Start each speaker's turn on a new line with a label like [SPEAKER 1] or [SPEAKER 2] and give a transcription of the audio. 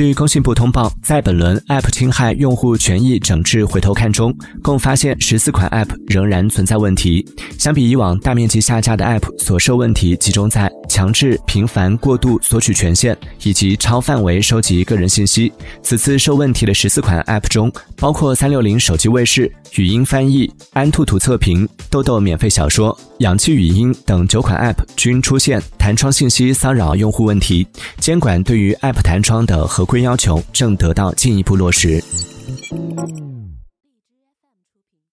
[SPEAKER 1] 据工信部通报，在本轮 App 侵害用户权益整治回头看中，共发现十四款 App 仍然存在问题。相比以往大面积下架的 App，所受问题集中在强制、频繁、过度索取权限以及超范围收集个人信息。此次受问题的十四款 App 中，包括三六零手机卫士、语音翻译、安兔兔测评、豆豆免费小说、氧气语音等九款 App 均出现弹窗信息骚扰用户问题。监管对于 App 弹窗的合规要求正得到要进一步落实。